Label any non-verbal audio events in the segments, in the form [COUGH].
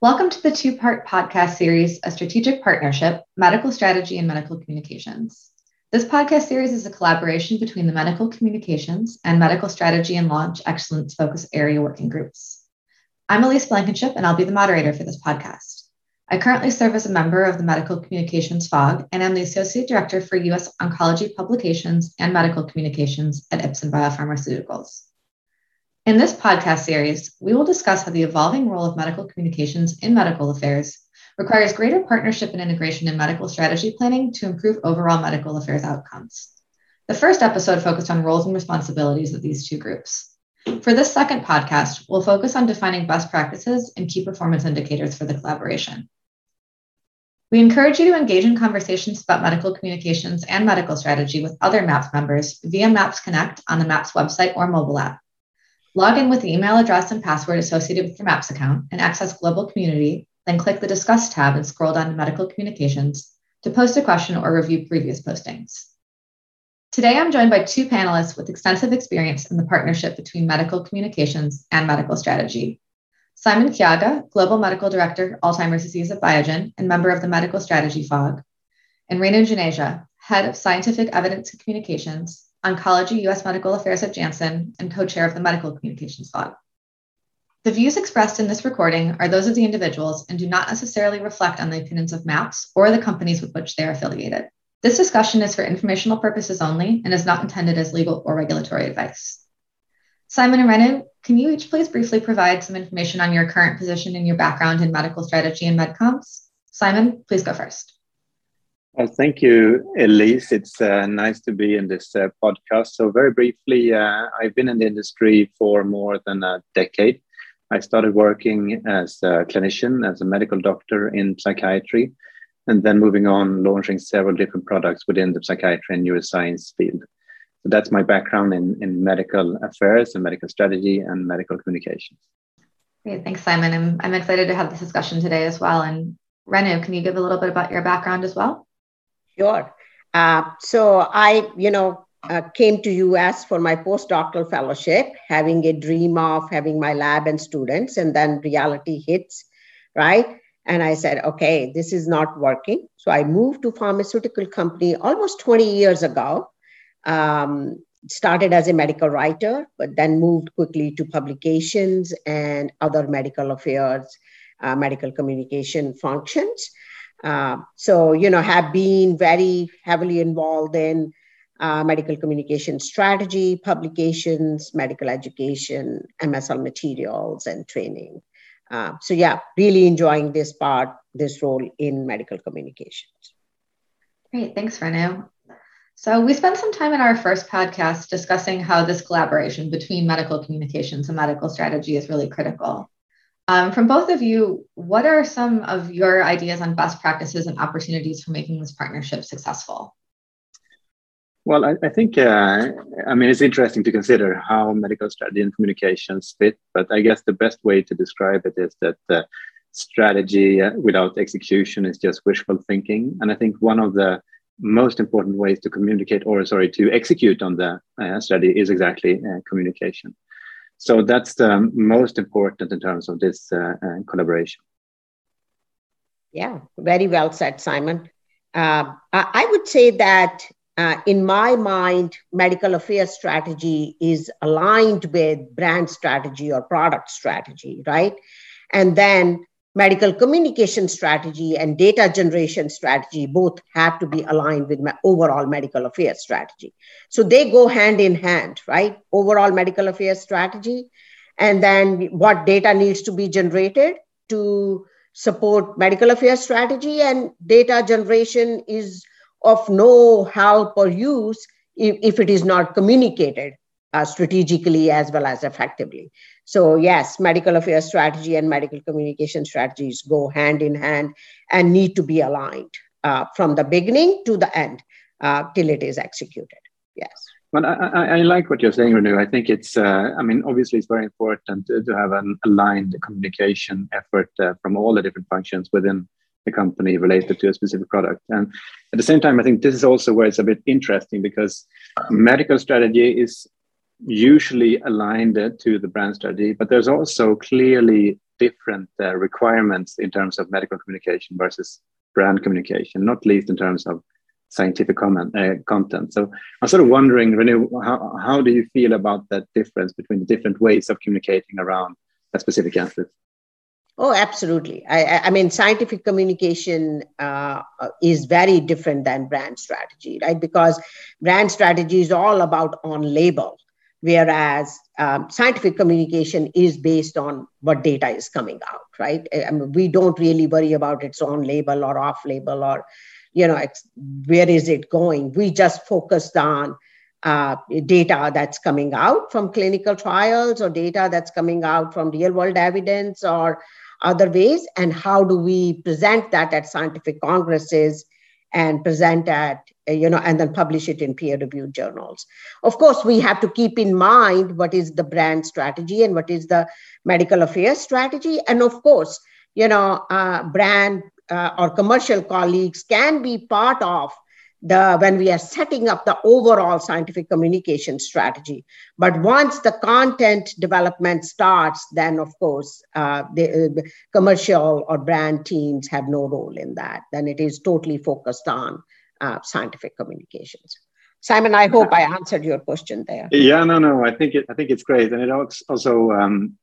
Welcome to the two part podcast series, A Strategic Partnership Medical Strategy and Medical Communications. This podcast series is a collaboration between the Medical Communications and Medical Strategy and Launch Excellence Focus Area Working Groups. I'm Elise Blankenship, and I'll be the moderator for this podcast. I currently serve as a member of the Medical Communications FAWG, and I'm the Associate Director for U.S. Oncology Publications and Medical Communications at Ipsen Biopharmaceuticals. In this podcast series, we will discuss how the evolving role of medical communications in medical affairs requires greater partnership and integration in medical strategy planning to improve overall medical affairs outcomes. The first episode focused on roles and responsibilities of these two groups. For this second podcast, we'll focus on defining best practices and key performance indicators for the collaboration. We encourage you to engage in conversations about medical communications and medical strategy with other MAPS members via MAPS Connect on the MAPS website or mobile app. Log in with the email address and password associated with your MAPS account and access Global Community, then click the Discuss tab and scroll down to Medical Communications to post a question or review previous postings. Today, I'm joined by two panelists with extensive experience in the partnership between medical communications and medical strategy. Simon Kyaga, Global Medical Director, Alzheimer's Disease at Biogen and member of the Medical Strategy FAWG, and Renu Juneja, Head of Scientific Evidence Communications Oncology, U.S. Medical Affairs at Janssen, and co chair of the Medical Communications FAWG. The views expressed in this recording are those of the individuals and do not necessarily reflect on the opinions of MAPS or the companies with which they are affiliated. This discussion is for informational purposes only and is not intended as legal or regulatory advice. Simon and Renu, can you each please briefly provide some information on your current position and your background in medical strategy and medcoms? Simon, please go first. Well, thank you, Elise. It's uh, nice to be in this uh, podcast. So, very briefly, uh, I've been in the industry for more than a decade. I started working as a clinician, as a medical doctor in psychiatry, and then moving on, launching several different products within the psychiatry and neuroscience field. So, that's my background in, in medical affairs and medical strategy and medical communications. Great. Thanks, Simon. I'm, I'm excited to have this discussion today as well. And Renu, can you give a little bit about your background as well? Sure. Uh, so I, you know, uh, came to US for my postdoctoral fellowship, having a dream of having my lab and students, and then reality hits, right? And I said, okay, this is not working. So I moved to pharmaceutical company almost 20 years ago. Um, started as a medical writer, but then moved quickly to publications and other medical affairs, uh, medical communication functions. Uh, so, you know, have been very heavily involved in uh, medical communication strategy, publications, medical education, MSL materials, and training. Uh, so, yeah, really enjoying this part, this role in medical communications. Great. Thanks, Renu. So, we spent some time in our first podcast discussing how this collaboration between medical communications and medical strategy is really critical. Um, from both of you, what are some of your ideas on best practices and opportunities for making this partnership successful? Well, I, I think, uh, I mean, it's interesting to consider how medical strategy and communications fit, but I guess the best way to describe it is that uh, strategy uh, without execution is just wishful thinking. And I think one of the most important ways to communicate, or sorry, to execute on the uh, strategy is exactly uh, communication. So that's the most important in terms of this uh, uh, collaboration. Yeah, very well said, Simon. Uh, I would say that uh, in my mind, medical affairs strategy is aligned with brand strategy or product strategy, right? And then medical communication strategy and data generation strategy both have to be aligned with my overall medical affairs strategy. So they go hand in hand, right? Overall medical affairs strategy, and then what data needs to be generated to support medical affairs strategy, and data generation is of no help or use if, if it is not communicated uh, strategically as well as effectively. So, yes, medical affairs strategy and medical communication strategies go hand in hand and need to be aligned uh, from the beginning to the end uh, till it is executed. Yes. Well, I, I, like what you're saying, Renu. I think it's, uh, I mean, obviously, it's very important to, to have an aligned communication effort uh, from all the different functions within the company related to a specific product. And at the same time, I think this is also where it's a bit interesting because medical strategy is usually aligned to the brand strategy, but there's also clearly different uh, requirements in terms of medical communication versus brand communication, not least in terms of scientific comment, uh, content. So I'm sort of wondering, Renu, how, how do you feel about that difference between the different ways of communicating around a specific asset? Oh, absolutely. I, I mean, scientific communication uh, is very different than brand strategy, right? Because brand strategy is all about on label, whereas um, scientific communication is based on what data is coming out, right? I mean, we don't really worry about its on label or off label or, you know, where is it going. We just focused on uh, data that's coming out from clinical trials or data that's coming out from real world evidence or other ways and how do we present that at scientific congresses and present at you know and then publish it in peer reviewed journals. Of course we have to keep in mind what is the brand strategy and what is the medical affairs strategy. And of course you know uh, brand uh, or commercial colleagues can be part of the when we are setting up the overall scientific communication strategy. But once the content development starts then of course uh, the uh, commercial or brand teams have no role in that. Then it is totally focused on uh, scientific communications. Simon i hope i answered your question there. Yeah no no i think it i think it's great. And it also um,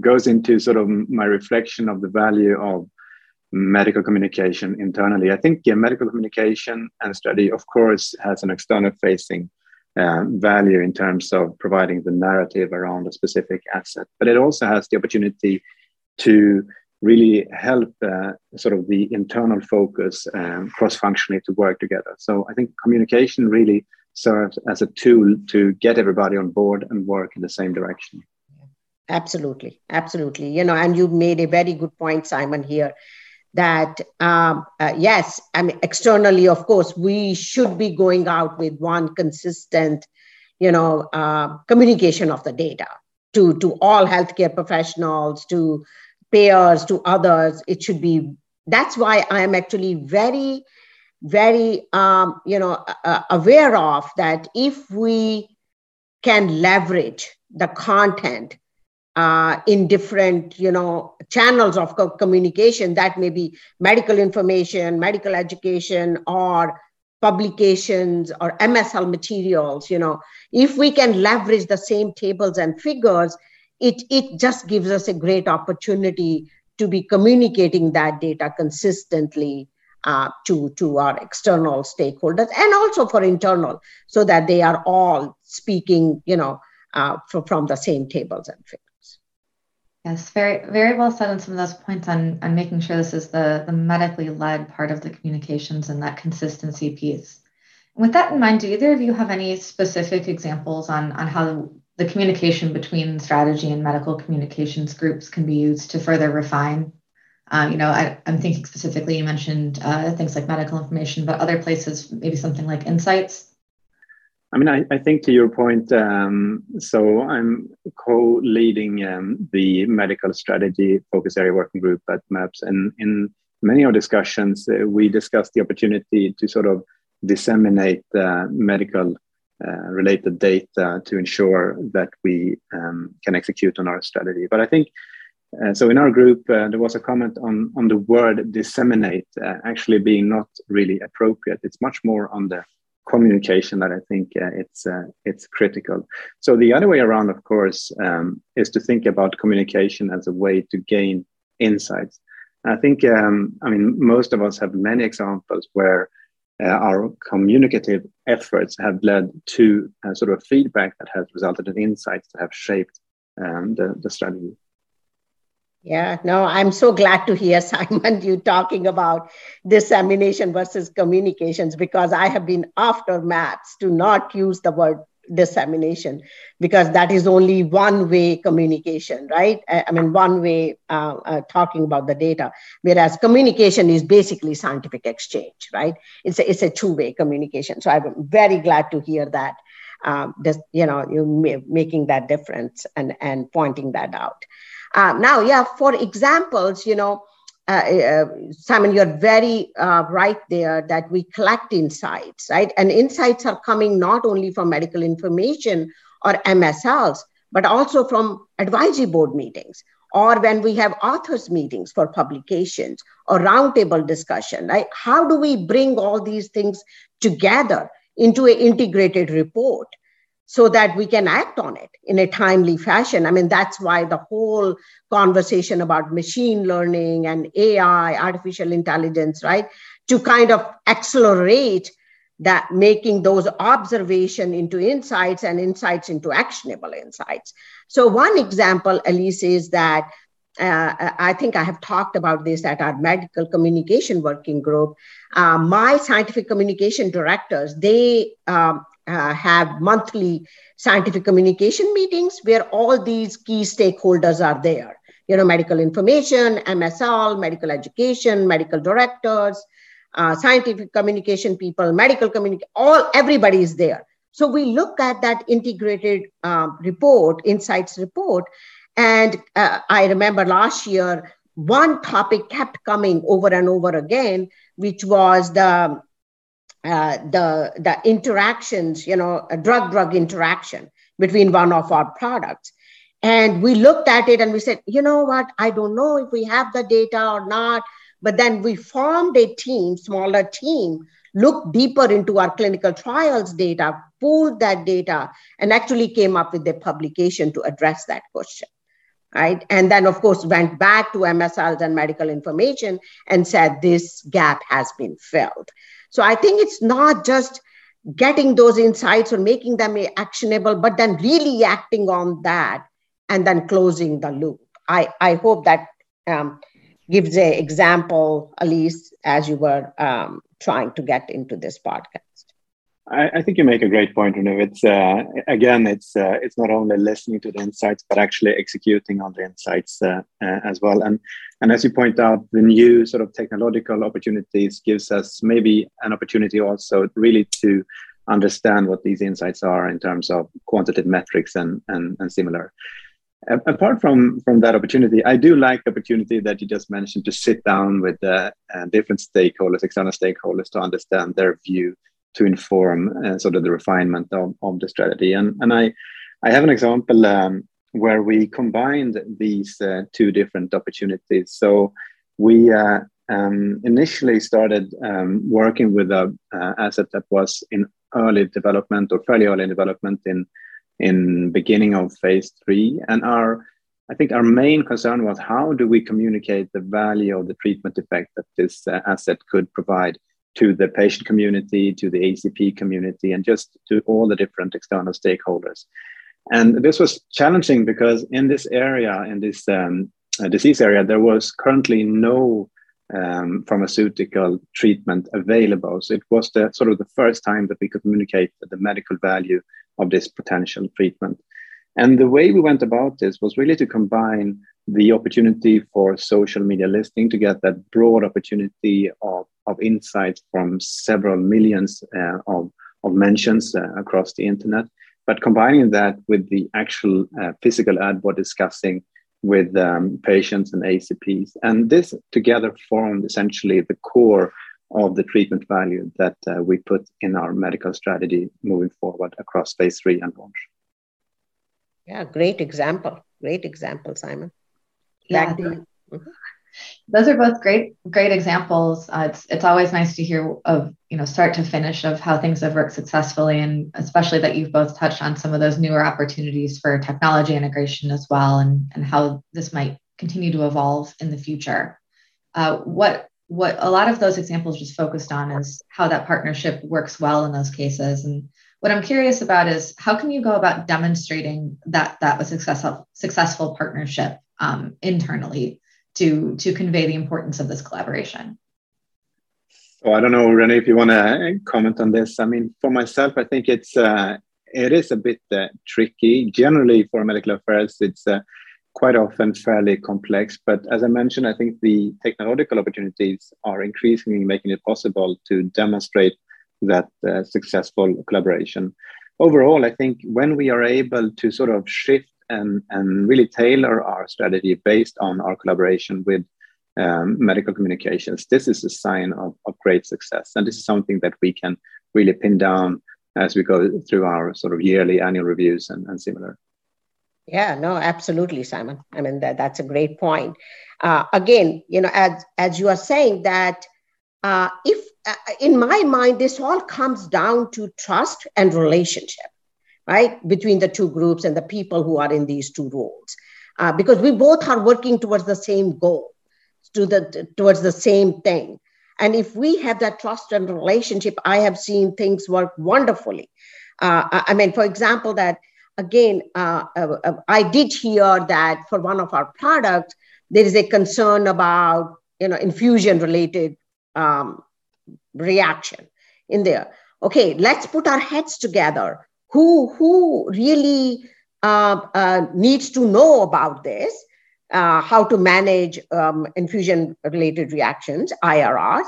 goes into sort of my reflection of the value of medical communication internally. I think yeah, medical communication and study, of course, has an external facing uh, value in terms of providing the narrative around a specific asset, but it also has the opportunity to really help uh, sort of the internal focus um, cross-functionally to work together. So I think communication really serves as a tool to get everybody on board and work in the same direction. Absolutely, absolutely. You know, and you made a very good point, Simon. Here, that um, uh, yes, I mean externally, of course, we should be going out with one consistent, you know, uh, communication of the data to to all healthcare professionals, to payers, to others. It should be. That's why I am actually very, very, um, you know, uh, aware of that. If we can leverage the content uh, in different you know channels of co- communication that may be medical information medical education or publications or msl materials you know. If we can leverage the same tables and figures it it just gives us a great opportunity to be communicating that data consistently uh, to to our external stakeholders and also for internal so that they are all speaking you know uh, for, from the same tables and figures Yes, very very well said on some of those points on on making sure this is the the medically led part of the communications and that consistency piece. With that in mind, do either of you have any specific examples on on how the communication between strategy and medical communications groups can be used to further refine? Um, you know, I, am thinking specifically. You mentioned uh, things like medical information, but other places, maybe something like insights. I mean, I, I think to your point, um, so I'm co leading um, the medical strategy focus area working group at MAPS. And in many of our discussions, uh, we discussed the opportunity to sort of disseminate uh, medical uh, related data to ensure that we um, can execute on our strategy. But I think uh, so in our group, uh, there was a comment on, on the word disseminate uh, actually being not really appropriate. It's much more on the communication that I think uh, it's uh, it's critical. So the other way around, of course, um, is to think about communication as a way to gain insights. I think um, I mean most of us have many examples where uh, our communicative efforts have led to sort of feedback that has resulted in insights that have shaped um, the, the strategy. Yeah, no, I'm so glad to hear, [LAUGHS] Simon, you talking about dissemination versus communications because I have been after maps to not use the word dissemination because that is only one way communication, right? I, mean, one way uh, uh, talking about the data, whereas communication is basically scientific exchange, right? It's a, it's a two way communication. So I'm very glad to hear that. Um, this, you know, you making that difference and, and pointing that out. Uh, now, yeah, for examples, you know, uh, uh, Simon, you're very uh, right there that we collect insights, right? And insights are coming not only from medical information or MSLs, but also from advisory board meetings or when we have authors meetings for publications or roundtable discussion right how do we bring all these things together into an integrated report so that we can act on it in a timely fashion i mean that's why the whole conversation about machine learning and ai artificial intelligence right to kind of accelerate that making those observation into insights and insights into actionable insights so one example elise is that uh, I think I have talked about this at our medical communication working group. Uh, my scientific communication directors, they um, uh, have monthly scientific communication meetings where all these key stakeholders are there. You know, medical information, MSL, medical education, medical directors, uh, scientific communication people, medical communication, all everybody is there. So we look at that integrated um, report, insights report, and uh, I remember last year one topic kept coming over and over again, which was the uh, the the interactions, you know, a drug-drug interaction between one of our products. And we looked at it and we said, you know what, I don't know if we have the data or not. But then we formed a team, smaller team, looked deeper into our clinical trials data, pooled that data, and actually came up with a publication to address that question. Right. And then, of course, went back to MSLs and medical information and said this gap has been filled. So I think it's not just getting those insights or making them actionable, but then really acting on that and then closing the loop. I, I hope that um, gives an example, Elise, as you were um, trying to get into this podcast. I, I, think you make a great point, Renu. It's uh, again, it's uh, it's not only listening to the insights, but actually executing on the insights uh, uh as well. And and as you point out, the new sort of technological opportunities gives us maybe an opportunity also really to understand what these insights are in terms of quantitative metrics and and, and similar apart from from that opportunity i do like the opportunity that you just mentioned to sit down with uh, uh, different stakeholders external stakeholders to understand their view to inform uh, sort of the refinement of, of the strategy and and i i have an example um, where we combined these uh, two different opportunities so we uh, um, initially started um, working with a asset that was in early development or fairly early development in in beginning of phase three. And our, I think our main concern was how do we communicate the value of the treatment effect that this uh, asset could provide to the patient community, to the HCP community, and just to all the different external stakeholders. And this was challenging because in this area, in this um, uh, disease area, there was currently no um, pharmaceutical treatment available. So it was the sort of the first time that we could communicate the medical value of this potential treatment. And the way we went about this was really to combine the opportunity for social media listing to get that broad opportunity of, of insights from several millions uh, of, of mentions uh, across the internet, but combining that with the actual uh, physical ad we're discussing with um, patients and HCPs. And this together formed essentially the core of the treatment value that uh, we put in our medical strategy moving forward across phase three and launch. Yeah, great example. Great example, Simon. Yeah. Mm-hmm. Those are both great, great examples. Uh, it's it's always nice to hear of you know start to finish of how things have worked successfully, and especially that you've both touched on some of those newer opportunities for technology integration as well, and and how this might continue to evolve in the future. Uh, what what a lot of those examples just focused on is how that partnership works well in those cases. And what I'm curious about is how can you go about demonstrating that that was successful successful partnership um, internally to to convey the importance of this collaboration. So I don't know, Renu, if you want to comment on this. I mean, for myself, I think it's uh, it is a bit uh, tricky. Generally, for medical affairs, it's uh, quite often fairly complex. But as I mentioned, I think the technological opportunities are increasingly making it possible to demonstrate that uh, successful collaboration. Overall, I think when we are able to sort of shift and, and really tailor our strategy based on our collaboration with um, medical communications, this is a sign of, of great success. And this is something that we can really pin down as we go through our sort of yearly annual reviews and, and similar. Yeah, no, absolutely, Simon. I mean, that, that's a great point. Uh, again, you know, as, as you are saying that uh, if in my mind, this all comes down to trust and relationship, right? Between the two groups and the people who are in these two roles. Uh, because we both are working towards the same goal, to the, towards the same thing. And if we have that trust and relationship, I have seen things work wonderfully. Uh, I mean, for example, that again, uh, uh, uh, I did hear that for one of our products, there is a concern about you know infusion related um, reaction in there. Okay, let's put our heads together. Who who really uh, uh, needs to know about this? Uh, how to manage um, infusion related reactions, IRRs,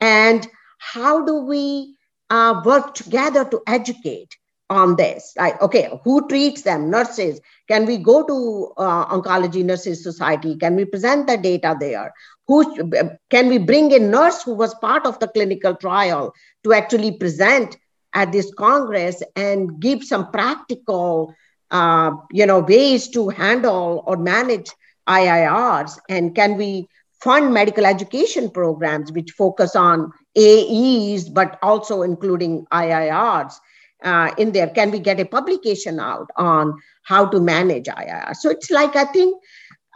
and how do we uh, work together to educate on this like okay who treats them? Nurses. Can we go to uh, oncology nurses society? Can we present the data there? Who can we bring a nurse who was part of the clinical trial to actually present at this congress and give some practical uh, you know ways to handle or manage iirs and can we fund medical education programs which focus on aes but also including iirs uh, in there? Can we get a publication out on how to manage IIR? So it's like, I think,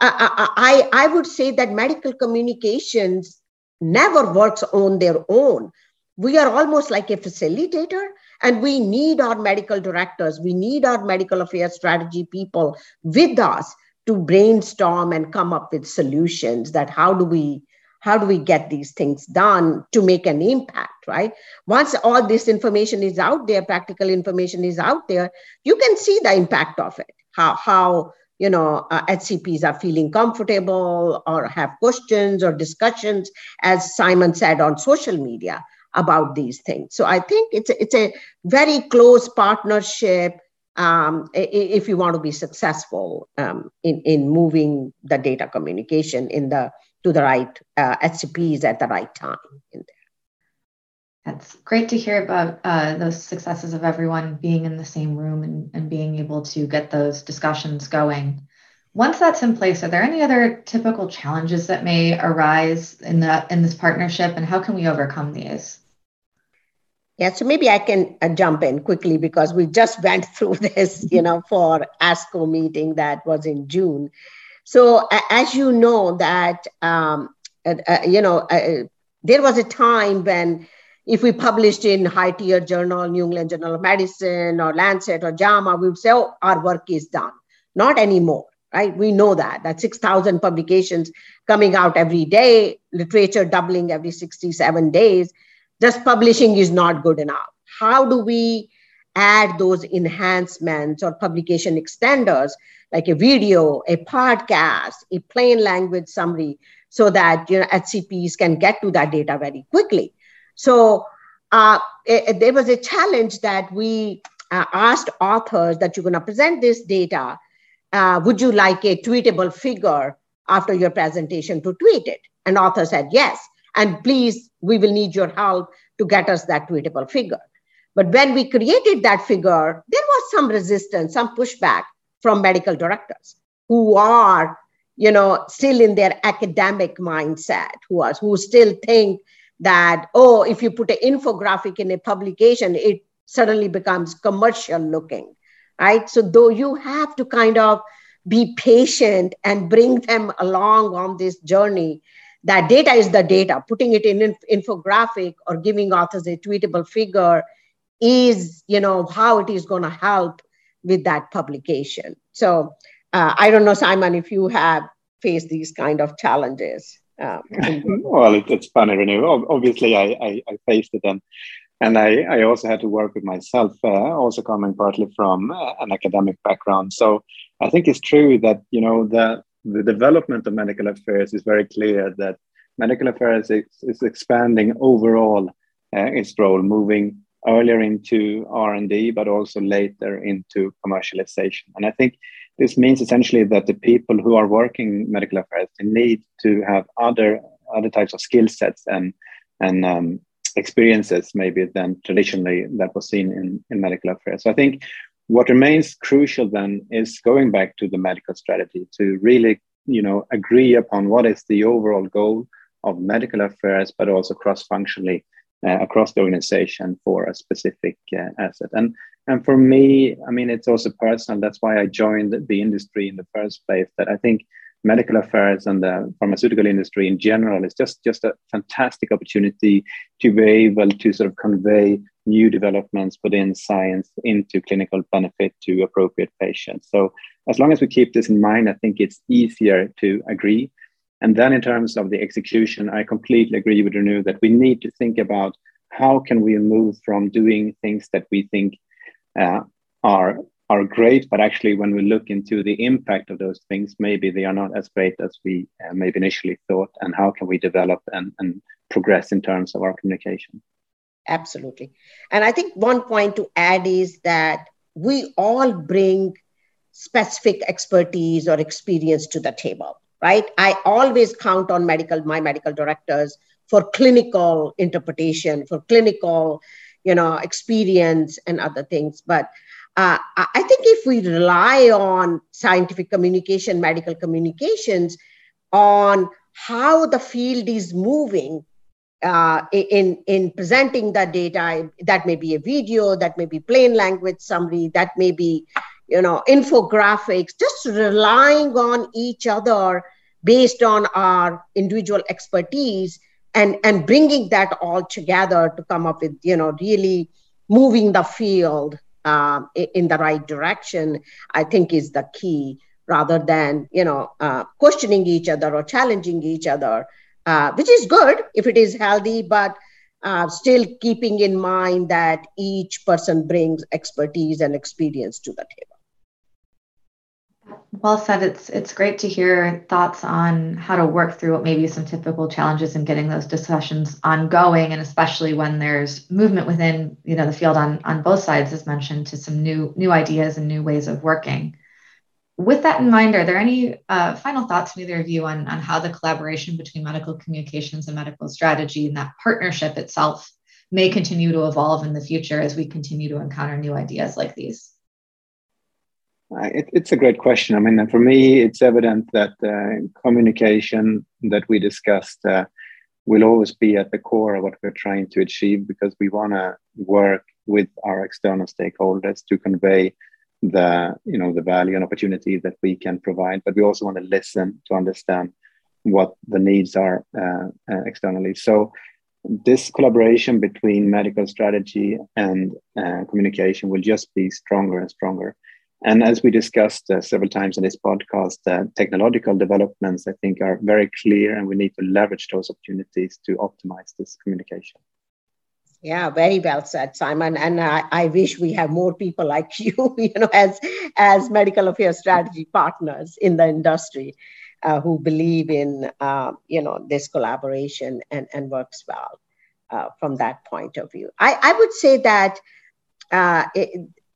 uh, I, I would say that medical communications never works on their own. We are almost like a facilitator, and we need our medical directors, we need our medical affairs strategy people with us to brainstorm and come up with solutions that how do we how do we get these things done to make an impact right? Once all this information is out there practical information is out there you can see the impact of it. How how you know uh, hcps are feeling comfortable or have questions or discussions as simon said on social media about these things. So i think it's a, it's a very close partnership um, if you want to be successful um, in, in moving the data communication in the to the right uh, HCPs at the right time in there. That's great to hear about uh, those successes of everyone being in the same room and, and being able to get those discussions going. Once that's in place, are there any other typical challenges that may arise in the in this partnership, and how can we overcome these? Yeah, so maybe I can uh, jump in quickly because we just went [LAUGHS] through this, you know, for ASCO meeting that was in June. So as you know that, um, uh, uh, you know, uh, there was a time when if we published in high tier journal, New England Journal of Medicine or Lancet or JAMA, we would say, oh, our work is done. Not anymore, right? We know that, that 6,000 publications coming out every day, literature doubling every 67 days. Just publishing is not good enough. How do we add those enhancements or publication extenders like a video, a podcast, a plain language summary, so that you know HCPs can get to that data very quickly. So uh, it, there was a challenge that we uh, asked authors that you're going to present this data. Uh, would you like a tweetable figure after your presentation to tweet it? And author said yes. And please, we will need your help to get us that tweetable figure. But when we created that figure, there was some resistance, some pushback from medical directors who are you know still in their academic mindset who are who still think that oh if you put an infographic in a publication it suddenly becomes commercial looking right? So though you have to kind of be patient and bring them along on this journey that data is the data. Putting it in an infographic or giving authors a tweetable figure is you know how it is going to help with that publication. So uh, I don't know, Simon, if you have faced these kind of challenges. Um, [LAUGHS] well, it, it's funny, Renu. Obviously, I, I, I, faced it, and and I, I also had to work with myself, uh, also coming partly from uh, an academic background. So I think it's true that you know the the development of medical affairs is very clear that medical affairs is, is expanding overall uh, its role, moving earlier into R&D, but also later into commercialization. And I think this means essentially that the people who are working medical affairs they need to have other other types of skill sets and and um, experiences maybe than traditionally that was seen in, in medical affairs. So I think what remains crucial then is going back to the medical strategy to really you know agree upon what is the overall goal of medical affairs, but also cross-functionally across the organization for a specific uh, asset. And and for me, I mean, it's also personal. That's why I joined the industry in the first place. That I think medical affairs and the pharmaceutical industry in general is just just a fantastic opportunity to be able to sort of convey new developments within science into clinical benefit to appropriate patients. So as long as we keep this in mind, I think it's easier to agree and then in terms of the execution, I completely agree with Renu that we need to think about how can we move from doing things that we think uh, are are great, but actually when we look into the impact of those things, maybe they are not as great as we uh, maybe initially thought. And how can we develop and, and progress in terms of our communication? Absolutely. And I think one point to add is that we all bring specific expertise or experience to the table right? I always count on medical, my medical directors for clinical interpretation, for clinical, you know, experience and other things. But uh, I think if we rely on scientific communication, medical communications, on how the field is moving uh, in in presenting the data, that may be a video, that may be plain language summary, that may be you know infographics just relying on each other based on our individual expertise and and bringing that all together to come up with you know really moving the field uh, in the right direction i think is the key rather than you know uh, questioning each other or challenging each other uh, which is good if it is healthy but uh, still keeping in mind that each person brings expertise and experience to the table well said. It's it's great to hear thoughts on how to work through what may be some typical challenges in getting those discussions ongoing, and especially when there's movement within you know the field on on both sides, as mentioned, to some new new ideas and new ways of working. With that in mind, are there any uh, final thoughts from either of you on, on how the collaboration between medical communications and medical strategy and that partnership itself may continue to evolve in the future as we continue to encounter new ideas like these? Uh, it, it's a great question. I mean, for me, it's evident that uh, communication that we discussed uh, will always be at the core of what we're trying to achieve because we want to work with our external stakeholders to convey the you know the value and opportunity that we can provide. But we also want to listen to understand what the needs are uh, uh, externally. So this collaboration between medical strategy and uh, communication will just be stronger and stronger and as we discussed uh, several times in this podcast, uh, technological developments, I think, are very clear, and we need to leverage those opportunities to optimize this communication. Yeah, very well said, Simon. And I, I wish we have more people like you, [LAUGHS] you know, as as medical affairs strategy partners in the industry, uh, who believe in, uh, you know, this collaboration and and works well uh, from that point of view. I I would say that. Uh,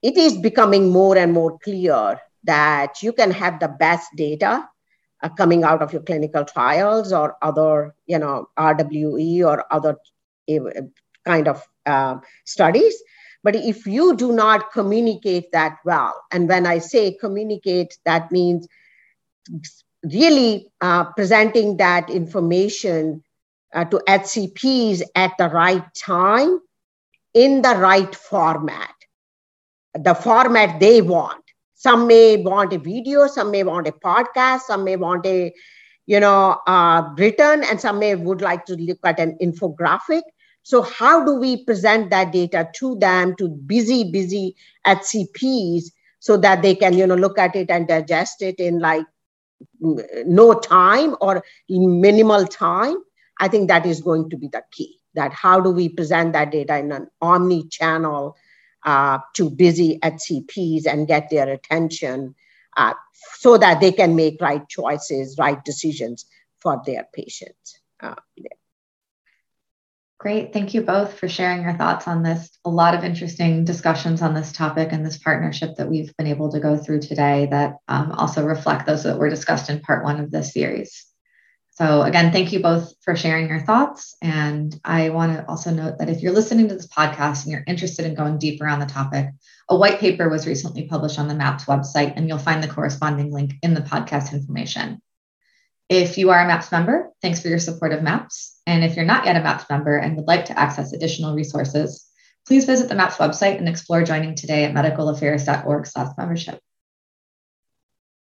it is becoming more and more clear that you can have the best data uh, coming out of your clinical trials or other, you know, RWE or other uh, kind of uh, studies. But if you do not communicate that well, and when I say communicate, that means really uh, presenting that information uh, to HCPs at the right time in the right format the format they want. Some may want a video, some may want a podcast, some may want a, you know, uh, written, and some may would like to look at an infographic. So how do we present that data to them, to busy, busy HCPs so that they can, you know, look at it and digest it in like no time or minimal time? I think that is going to be the key. That how do we present that data in an omni-channel uh, to busy HCPs and get their attention uh, so that they can make right choices, right decisions for their patients. Uh, yeah. Great. Thank you both for sharing your thoughts on this. A lot of interesting discussions on this topic and this partnership that we've been able to go through today that um, also reflect those that were discussed in part one of this series. So, again, thank you both for sharing your thoughts. And I want to also note that if you're listening to this podcast and you're interested in going deeper on the topic, a white paper was recently published on the MAPS website, and you'll find the corresponding link in the podcast information. If you are a MAPS member, thanks for your support of MAPS. And if you're not yet a MAPS member and would like to access additional resources, please visit the MAPS website and explore joining today at medicalaffairs.org/membership.